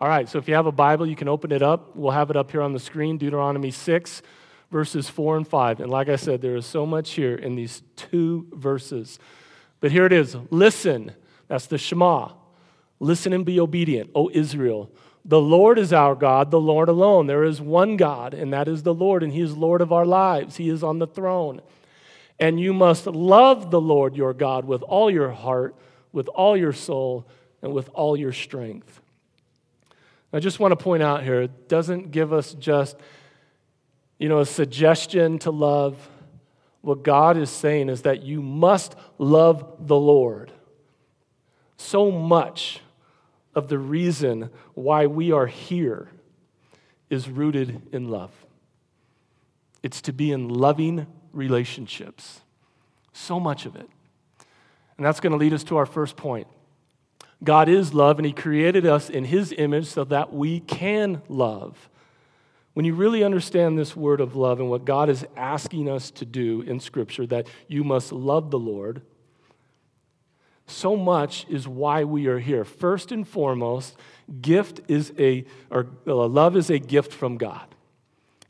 All right, so if you have a Bible, you can open it up. We'll have it up here on the screen Deuteronomy 6, verses 4 and 5. And like I said, there is so much here in these two verses. But here it is Listen, that's the Shema. Listen and be obedient, O Israel. The Lord is our God, the Lord alone. There is one God, and that is the Lord, and He is Lord of our lives. He is on the throne. And you must love the Lord your God with all your heart, with all your soul, and with all your strength. I just want to point out here, it doesn't give us just, you know, a suggestion to love. What God is saying is that you must love the Lord so much of the reason why we are here is rooted in love. It's to be in loving relationships. So much of it. And that's going to lead us to our first point. God is love, and He created us in His image so that we can love. When you really understand this word of love and what God is asking us to do in Scripture, that you must love the Lord, so much is why we are here. First and foremost, gift is a, or uh, love is a gift from God.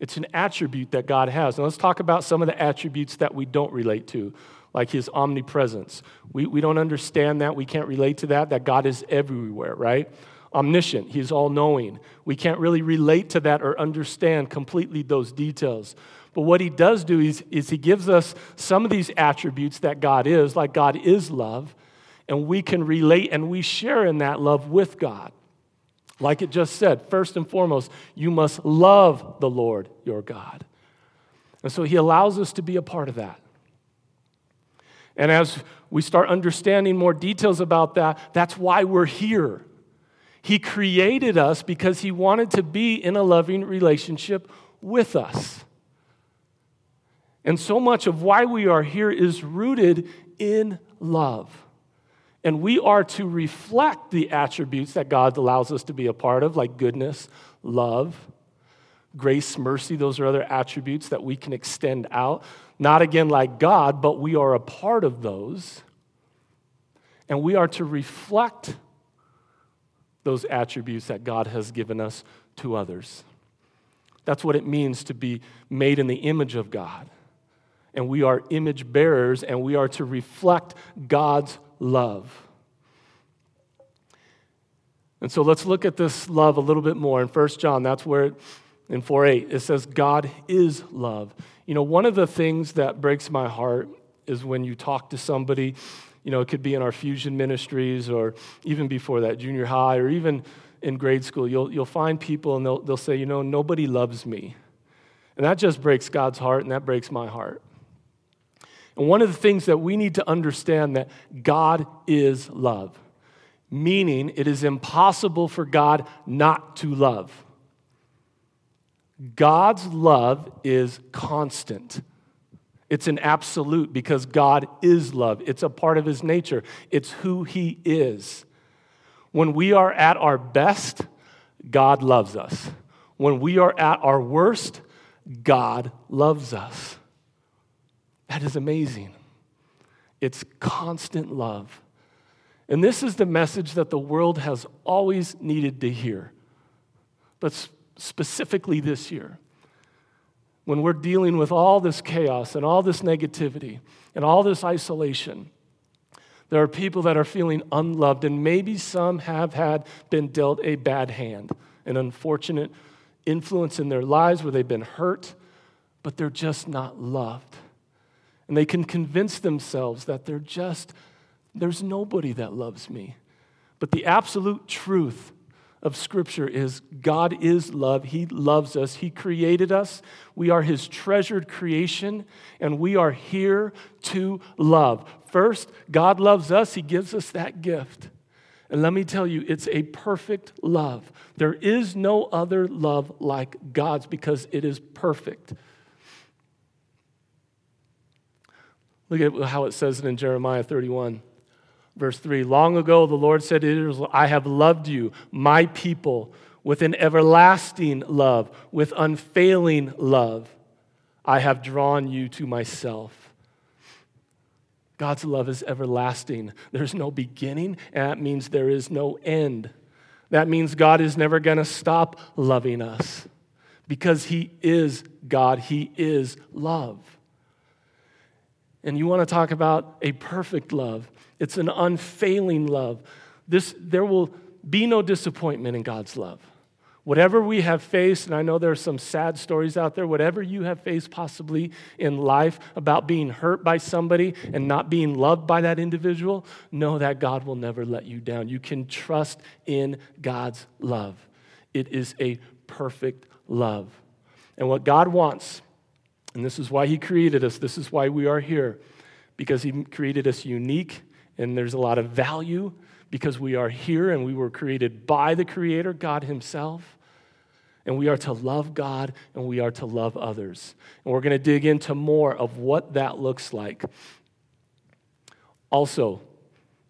It's an attribute that God has. Now let's talk about some of the attributes that we don't relate to, like his omnipresence. We, we don't understand that. We can't relate to that, that God is everywhere, right? Omniscient, he's all knowing. We can't really relate to that or understand completely those details. But what he does do is, is he gives us some of these attributes that God is, like God is love and we can relate and we share in that love with God. Like it just said, first and foremost, you must love the Lord your God. And so he allows us to be a part of that. And as we start understanding more details about that, that's why we're here. He created us because he wanted to be in a loving relationship with us. And so much of why we are here is rooted in love. And we are to reflect the attributes that God allows us to be a part of, like goodness, love, grace, mercy. Those are other attributes that we can extend out. Not again like God, but we are a part of those. And we are to reflect those attributes that God has given us to others. That's what it means to be made in the image of God. And we are image bearers, and we are to reflect God's love. And so let's look at this love a little bit more. In 1 John, that's where it, in 4 8, it says, God is love. You know, one of the things that breaks my heart is when you talk to somebody, you know, it could be in our fusion ministries or even before that, junior high or even in grade school, you'll, you'll find people and they'll, they'll say, you know, nobody loves me. And that just breaks God's heart and that breaks my heart. And one of the things that we need to understand that God is love, meaning it is impossible for God not to love. God's love is constant. It's an absolute because God is love. It's a part of his nature. It's who he is. When we are at our best, God loves us. When we are at our worst, God loves us. That is amazing. It's constant love. And this is the message that the world has always needed to hear, but specifically this year. When we're dealing with all this chaos and all this negativity and all this isolation, there are people that are feeling unloved, and maybe some have had been dealt a bad hand, an unfortunate influence in their lives where they've been hurt, but they're just not loved. And they can convince themselves that they're just, there's nobody that loves me. But the absolute truth of Scripture is God is love. He loves us. He created us. We are His treasured creation, and we are here to love. First, God loves us, He gives us that gift. And let me tell you, it's a perfect love. There is no other love like God's because it is perfect. Look at how it says it in Jeremiah 31, verse 3. Long ago, the Lord said to Israel, I have loved you, my people, with an everlasting love, with unfailing love. I have drawn you to myself. God's love is everlasting. There's no beginning, and that means there is no end. That means God is never going to stop loving us because He is God, He is love. And you want to talk about a perfect love, it's an unfailing love. This, there will be no disappointment in God's love. Whatever we have faced, and I know there are some sad stories out there, whatever you have faced possibly in life about being hurt by somebody and not being loved by that individual, know that God will never let you down. You can trust in God's love. It is a perfect love. And what God wants, and this is why He created us, this is why we are here, because He created us unique and there's a lot of value because we are here and we were created by the Creator, God Himself and we are to love God and we are to love others. And we're going to dig into more of what that looks like. Also,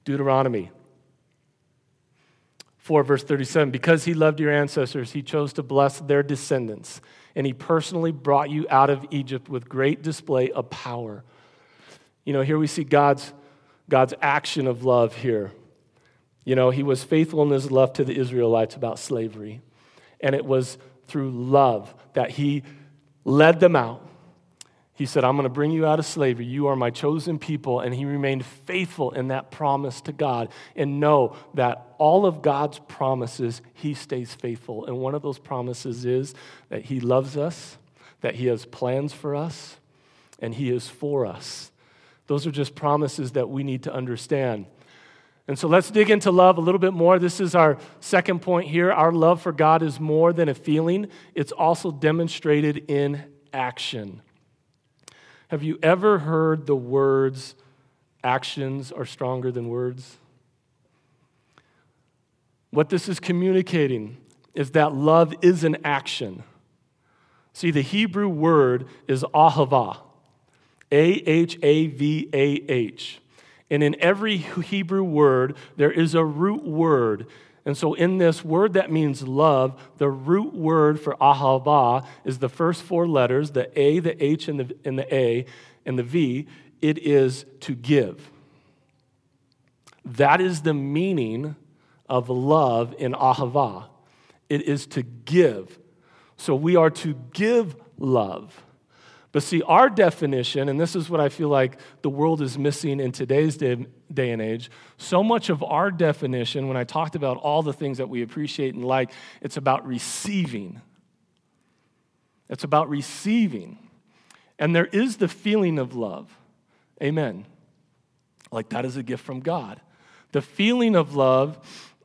Deuteronomy 4, verse 37 Because he loved your ancestors, he chose to bless their descendants, and he personally brought you out of Egypt with great display of power. You know, here we see God's, God's action of love here. You know, he was faithful in his love to the Israelites about slavery. And it was through love that he led them out. He said, I'm going to bring you out of slavery. You are my chosen people. And he remained faithful in that promise to God. And know that all of God's promises, he stays faithful. And one of those promises is that he loves us, that he has plans for us, and he is for us. Those are just promises that we need to understand. And so let's dig into love a little bit more. This is our second point here. Our love for God is more than a feeling, it's also demonstrated in action. Have you ever heard the words, actions are stronger than words? What this is communicating is that love is an action. See, the Hebrew word is ahava, A H A V A H. And in every Hebrew word, there is a root word. And so, in this word that means love, the root word for ahava is the first four letters the A, the H, and the, and the A, and the V. It is to give. That is the meaning of love in ahava. It is to give. So, we are to give love. But see, our definition, and this is what I feel like the world is missing in today's day, day, and age, so much of our definition, when I talked about all the things that we appreciate and like, it's about receiving. It's about receiving. And there is the feeling of love. Amen. Like that is a gift from God. The feeling of love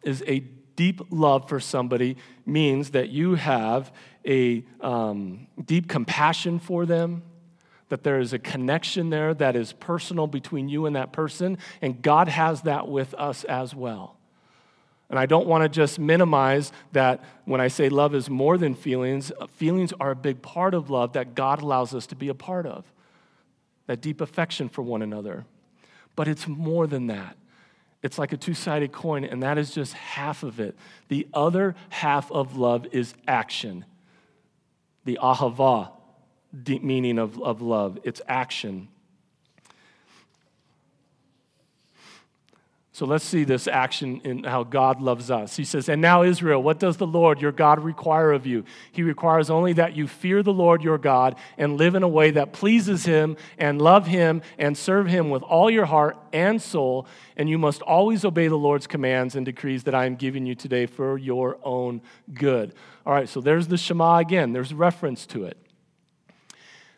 is a deep love for somebody, means that you have a um, deep compassion for them, that there is a connection there that is personal between you and that person, and God has that with us as well. And I don't want to just minimize that when I say love is more than feelings, feelings are a big part of love that God allows us to be a part of, that deep affection for one another. But it's more than that. It's like a two sided coin, and that is just half of it. The other half of love is action the ahava meaning of, of love, it's action. So let's see this action in how God loves us. He says, And now, Israel, what does the Lord your God require of you? He requires only that you fear the Lord your God and live in a way that pleases him and love him and serve him with all your heart and soul. And you must always obey the Lord's commands and decrees that I am giving you today for your own good. All right, so there's the Shema again, there's reference to it.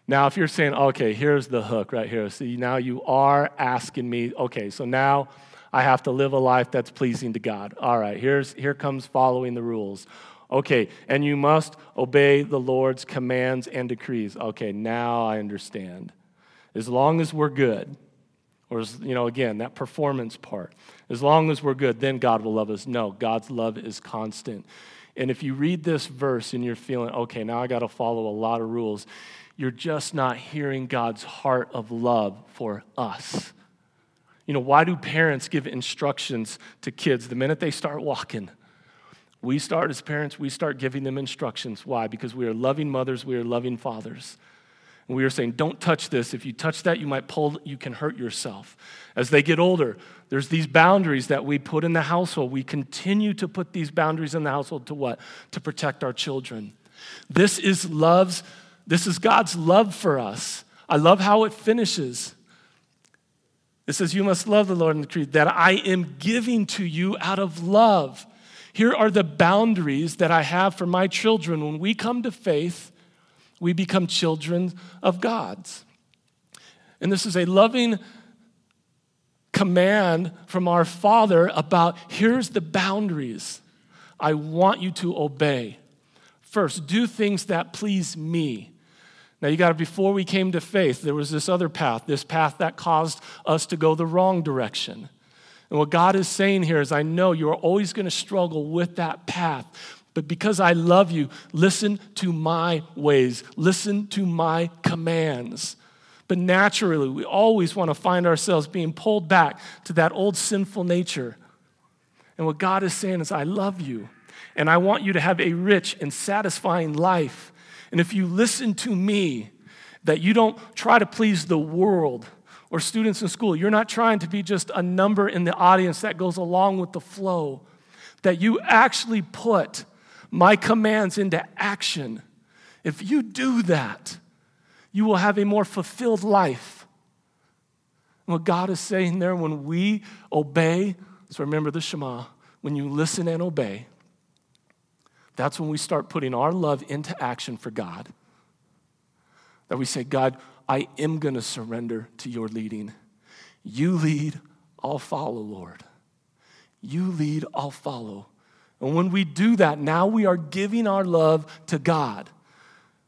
Now, if you're saying, okay, here's the hook right here. See, now you are asking me, okay, so now I have to live a life that's pleasing to God. All right, here's, here comes following the rules. Okay, and you must obey the Lord's commands and decrees. Okay, now I understand. As long as we're good, or, you know, again, that performance part, as long as we're good, then God will love us. No, God's love is constant. And if you read this verse and you're feeling, okay, now I got to follow a lot of rules, you're just not hearing God's heart of love for us. You know, why do parents give instructions to kids the minute they start walking? We start as parents, we start giving them instructions. Why? Because we are loving mothers, we are loving fathers. And we are saying, don't touch this. If you touch that, you might pull, you can hurt yourself. As they get older, there's these boundaries that we put in the household. We continue to put these boundaries in the household to what? To protect our children. This is love's, this is God's love for us. I love how it finishes. It says, You must love the Lord in the creed that I am giving to you out of love. Here are the boundaries that I have for my children. When we come to faith, we become children of God's. And this is a loving command from our Father about here's the boundaries I want you to obey. First, do things that please me. Now, you got to, before we came to faith, there was this other path, this path that caused us to go the wrong direction. And what God is saying here is, I know you're always going to struggle with that path, but because I love you, listen to my ways, listen to my commands. But naturally, we always want to find ourselves being pulled back to that old sinful nature. And what God is saying is, I love you, and I want you to have a rich and satisfying life. And if you listen to me, that you don't try to please the world, or students in school, you're not trying to be just a number in the audience that goes along with the flow, that you actually put my commands into action. If you do that, you will have a more fulfilled life. And what God is saying there, when we obey, so remember the Shema, when you listen and obey, that's when we start putting our love into action for God. That we say, God, I am going to surrender to your leading. You lead, I'll follow, Lord. You lead, I'll follow. And when we do that, now we are giving our love to God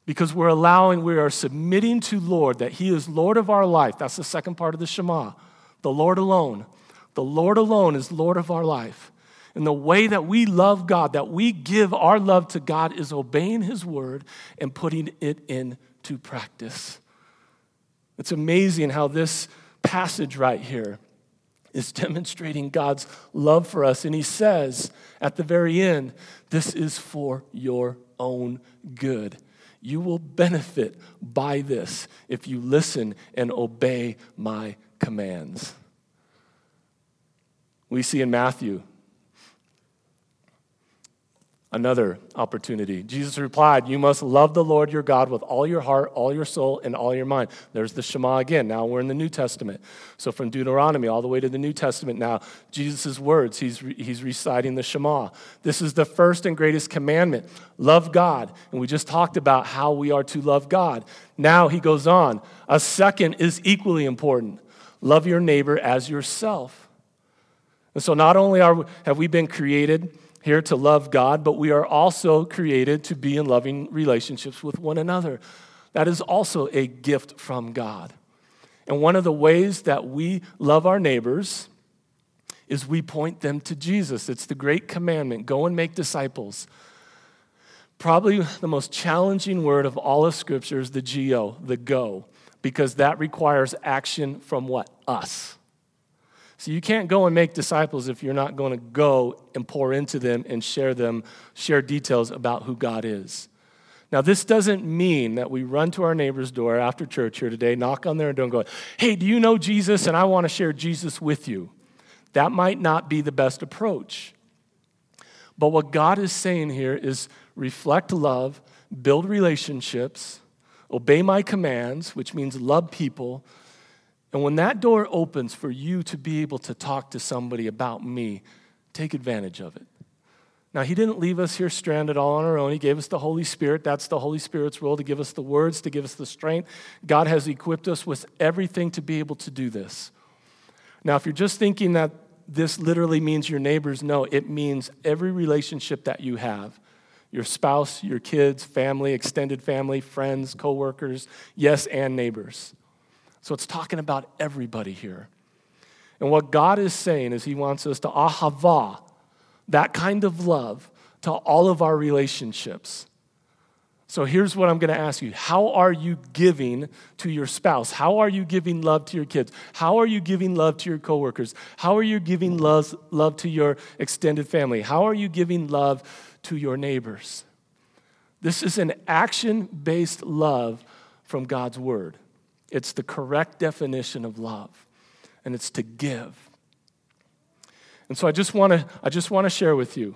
because we're allowing, we are submitting to Lord that He is Lord of our life. That's the second part of the Shema. The Lord alone. The Lord alone is Lord of our life. And the way that we love God, that we give our love to God, is obeying His word and putting it into practice. It's amazing how this passage right here is demonstrating God's love for us. And he says at the very end, This is for your own good. You will benefit by this if you listen and obey my commands. We see in Matthew Another opportunity. Jesus replied, You must love the Lord your God with all your heart, all your soul, and all your mind. There's the Shema again. Now we're in the New Testament. So from Deuteronomy all the way to the New Testament now, Jesus' words, he's, he's reciting the Shema. This is the first and greatest commandment love God. And we just talked about how we are to love God. Now he goes on. A second is equally important love your neighbor as yourself. And so not only are, have we been created, here to love God, but we are also created to be in loving relationships with one another. That is also a gift from God. And one of the ways that we love our neighbors is we point them to Jesus. It's the great commandment go and make disciples. Probably the most challenging word of all of Scripture is the go, the go, because that requires action from what? Us. So you can't go and make disciples if you're not going to go and pour into them and share them, share details about who God is. Now, this doesn't mean that we run to our neighbor's door after church here today, knock on their door, and go, Hey, do you know Jesus? And I want to share Jesus with you. That might not be the best approach. But what God is saying here is reflect love, build relationships, obey my commands, which means love people, and when that door opens for you to be able to talk to somebody about me, take advantage of it. Now, He didn't leave us here stranded all on our own. He gave us the Holy Spirit. That's the Holy Spirit's role to give us the words, to give us the strength. God has equipped us with everything to be able to do this. Now, if you're just thinking that this literally means your neighbors, no, it means every relationship that you have your spouse, your kids, family, extended family, friends, coworkers, yes, and neighbors. So it's talking about everybody here. And what God is saying is He wants us to ahava, that kind of love, to all of our relationships. So here's what I'm going to ask you How are you giving to your spouse? How are you giving love to your kids? How are you giving love to your coworkers? How are you giving love, love to your extended family? How are you giving love to your neighbors? This is an action based love from God's word. It's the correct definition of love, and it's to give. And so I just want to I just want to share with you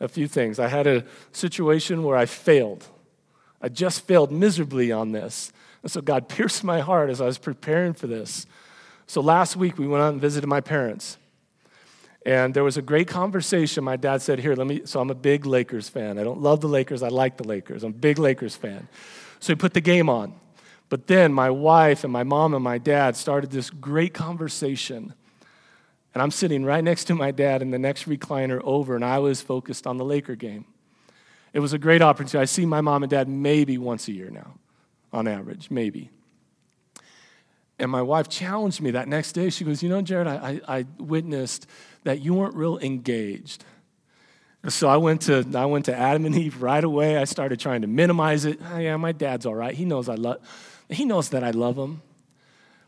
a few things. I had a situation where I failed. I just failed miserably on this. And so God pierced my heart as I was preparing for this. So last week we went out and visited my parents. And there was a great conversation. My dad said, Here, let me. So I'm a big Lakers fan. I don't love the Lakers, I like the Lakers. I'm a big Lakers fan. So he put the game on. But then my wife and my mom and my dad started this great conversation. And I'm sitting right next to my dad in the next recliner over, and I was focused on the Laker game. It was a great opportunity. I see my mom and dad maybe once a year now, on average, maybe. And my wife challenged me that next day. She goes, You know, Jared, I, I witnessed that you weren't real engaged. So I went to I went to Adam and Eve right away. I started trying to minimize it. Oh, yeah, my dad's all right. He knows I love he knows that I love him.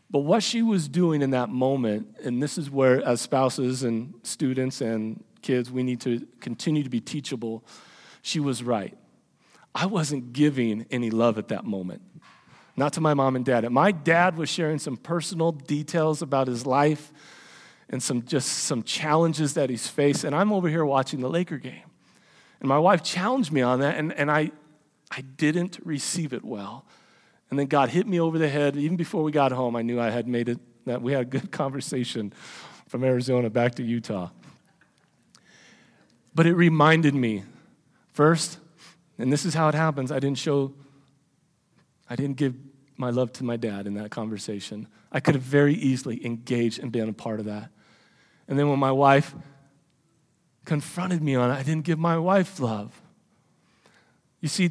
But what she was doing in that moment, and this is where as spouses and students and kids, we need to continue to be teachable. She was right. I wasn't giving any love at that moment not to my mom and dad. And my dad was sharing some personal details about his life and some just some challenges that he's faced. And I'm over here watching the Laker game. And my wife challenged me on that, and, and I, I didn't receive it well. And then God hit me over the head. Even before we got home, I knew I had made it, that we had a good conversation from Arizona back to Utah. But it reminded me first, and this is how it happens, I didn't show I didn't give my love to my dad in that conversation. I could have very easily engaged and been a part of that. And then when my wife confronted me on it, I didn't give my wife love. You see,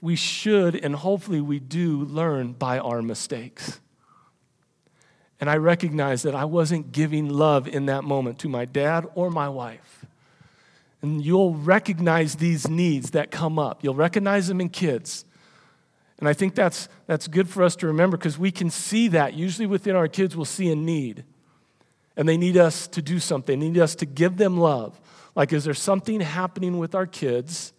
we should and hopefully we do learn by our mistakes. And I recognize that I wasn't giving love in that moment to my dad or my wife. And you'll recognize these needs that come up. You'll recognize them in kids. And I think that's, that's good for us to remember because we can see that. Usually within our kids, we'll see a need. And they need us to do something, they need us to give them love. Like, is there something happening with our kids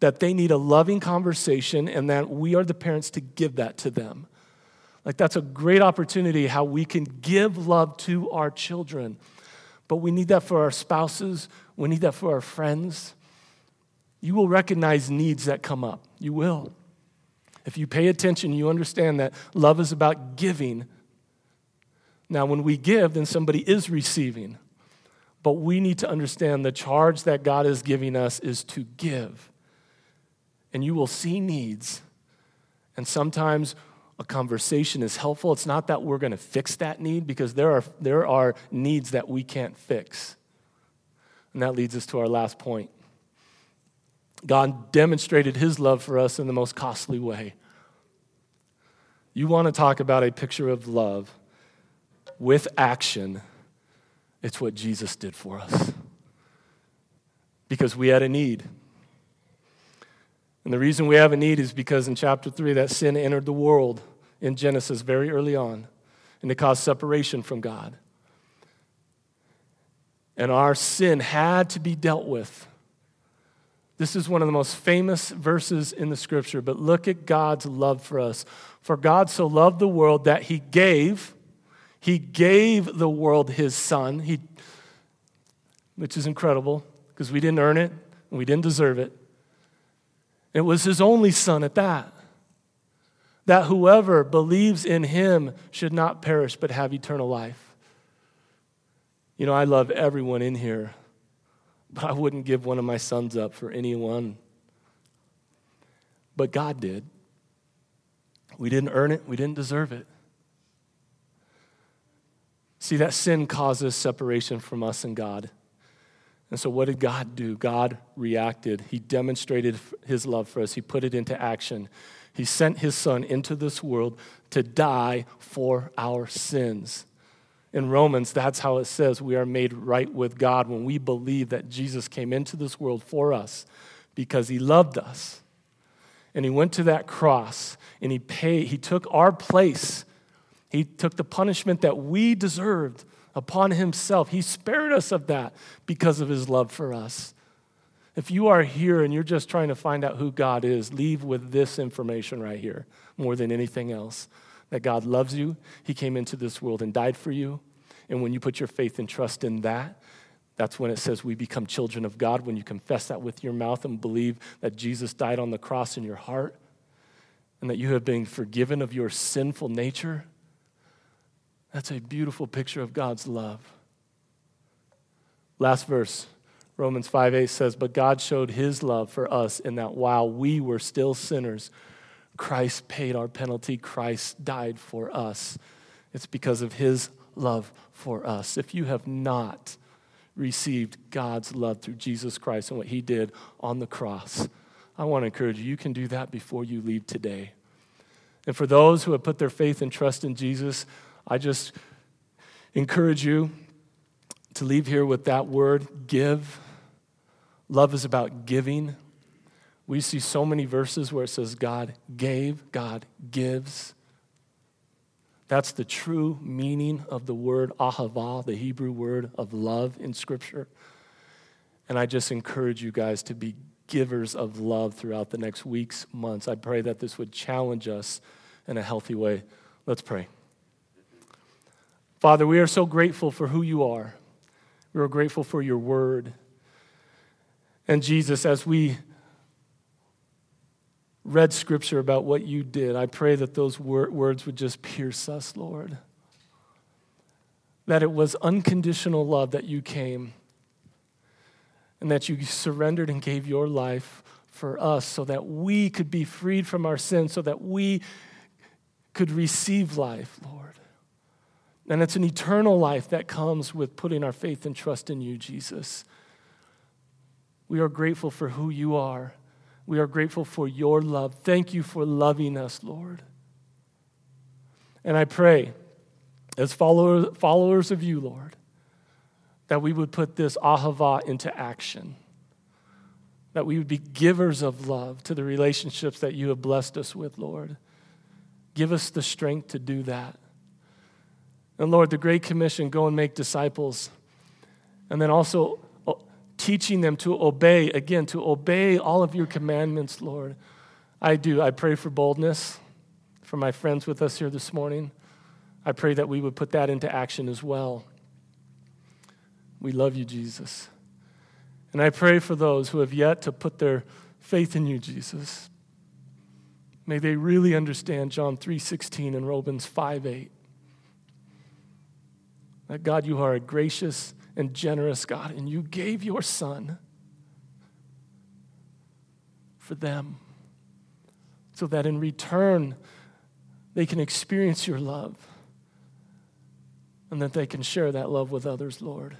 that they need a loving conversation and that we are the parents to give that to them? Like, that's a great opportunity how we can give love to our children. But we need that for our spouses, we need that for our friends. You will recognize needs that come up. You will. If you pay attention, you understand that love is about giving. Now, when we give, then somebody is receiving. But we need to understand the charge that God is giving us is to give. And you will see needs. And sometimes a conversation is helpful. It's not that we're going to fix that need because there are, there are needs that we can't fix. And that leads us to our last point. God demonstrated his love for us in the most costly way. You want to talk about a picture of love with action, it's what Jesus did for us. Because we had a need. And the reason we have a need is because in chapter 3, that sin entered the world in Genesis very early on, and it caused separation from God. And our sin had to be dealt with. This is one of the most famous verses in the scripture, but look at God's love for us. For God so loved the world that he gave, he gave the world his son, he, which is incredible because we didn't earn it and we didn't deserve it. It was his only son at that. That whoever believes in him should not perish but have eternal life. You know, I love everyone in here but I wouldn't give one of my sons up for anyone. But God did. We didn't earn it, we didn't deserve it. See, that sin causes separation from us and God. And so, what did God do? God reacted. He demonstrated his love for us, He put it into action. He sent His Son into this world to die for our sins. In Romans, that's how it says we are made right with God when we believe that Jesus came into this world for us because he loved us. And he went to that cross and he paid, he took our place. He took the punishment that we deserved upon himself. He spared us of that because of his love for us. If you are here and you're just trying to find out who God is, leave with this information right here more than anything else that God loves you. He came into this world and died for you. And when you put your faith and trust in that, that's when it says we become children of God. When you confess that with your mouth and believe that Jesus died on the cross in your heart and that you have been forgiven of your sinful nature, that's a beautiful picture of God's love. Last verse. Romans 5 8 says, But God showed his love for us in that while we were still sinners, Christ paid our penalty. Christ died for us. It's because of his love for us. If you have not received God's love through Jesus Christ and what he did on the cross, I want to encourage you, you can do that before you leave today. And for those who have put their faith and trust in Jesus, I just encourage you to leave here with that word give Love is about giving. We see so many verses where it says God gave, God gives. That's the true meaning of the word ahava, the Hebrew word of love in Scripture. And I just encourage you guys to be givers of love throughout the next weeks, months. I pray that this would challenge us in a healthy way. Let's pray. Father, we are so grateful for who you are. We are grateful for your word. And Jesus, as we read scripture about what you did, I pray that those wor- words would just pierce us, Lord. That it was unconditional love that you came and that you surrendered and gave your life for us so that we could be freed from our sins, so that we could receive life, Lord. And it's an eternal life that comes with putting our faith and trust in you, Jesus. We are grateful for who you are. We are grateful for your love. Thank you for loving us, Lord. And I pray, as followers, of you, Lord, that we would put this ahava into action. That we would be givers of love to the relationships that you have blessed us with, Lord. Give us the strength to do that. And Lord, the Great Commission go and make disciples. And then also uh, teaching them to obey, again, to obey all of your commandments, Lord. I do. I pray for boldness for my friends with us here this morning. I pray that we would put that into action as well. We love you, Jesus. And I pray for those who have yet to put their faith in you, Jesus. May they really understand John 3:16 and Romans 5:8. That God, you are a gracious and generous God, and you gave your Son for them so that in return they can experience your love and that they can share that love with others, Lord.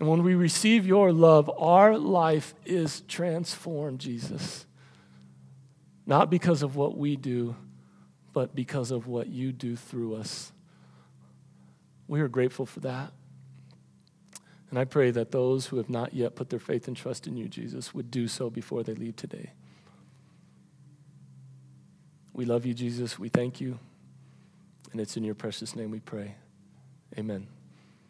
And when we receive your love, our life is transformed, Jesus. Not because of what we do, but because of what you do through us. We are grateful for that. And I pray that those who have not yet put their faith and trust in you, Jesus, would do so before they leave today. We love you, Jesus. We thank you. And it's in your precious name we pray. Amen.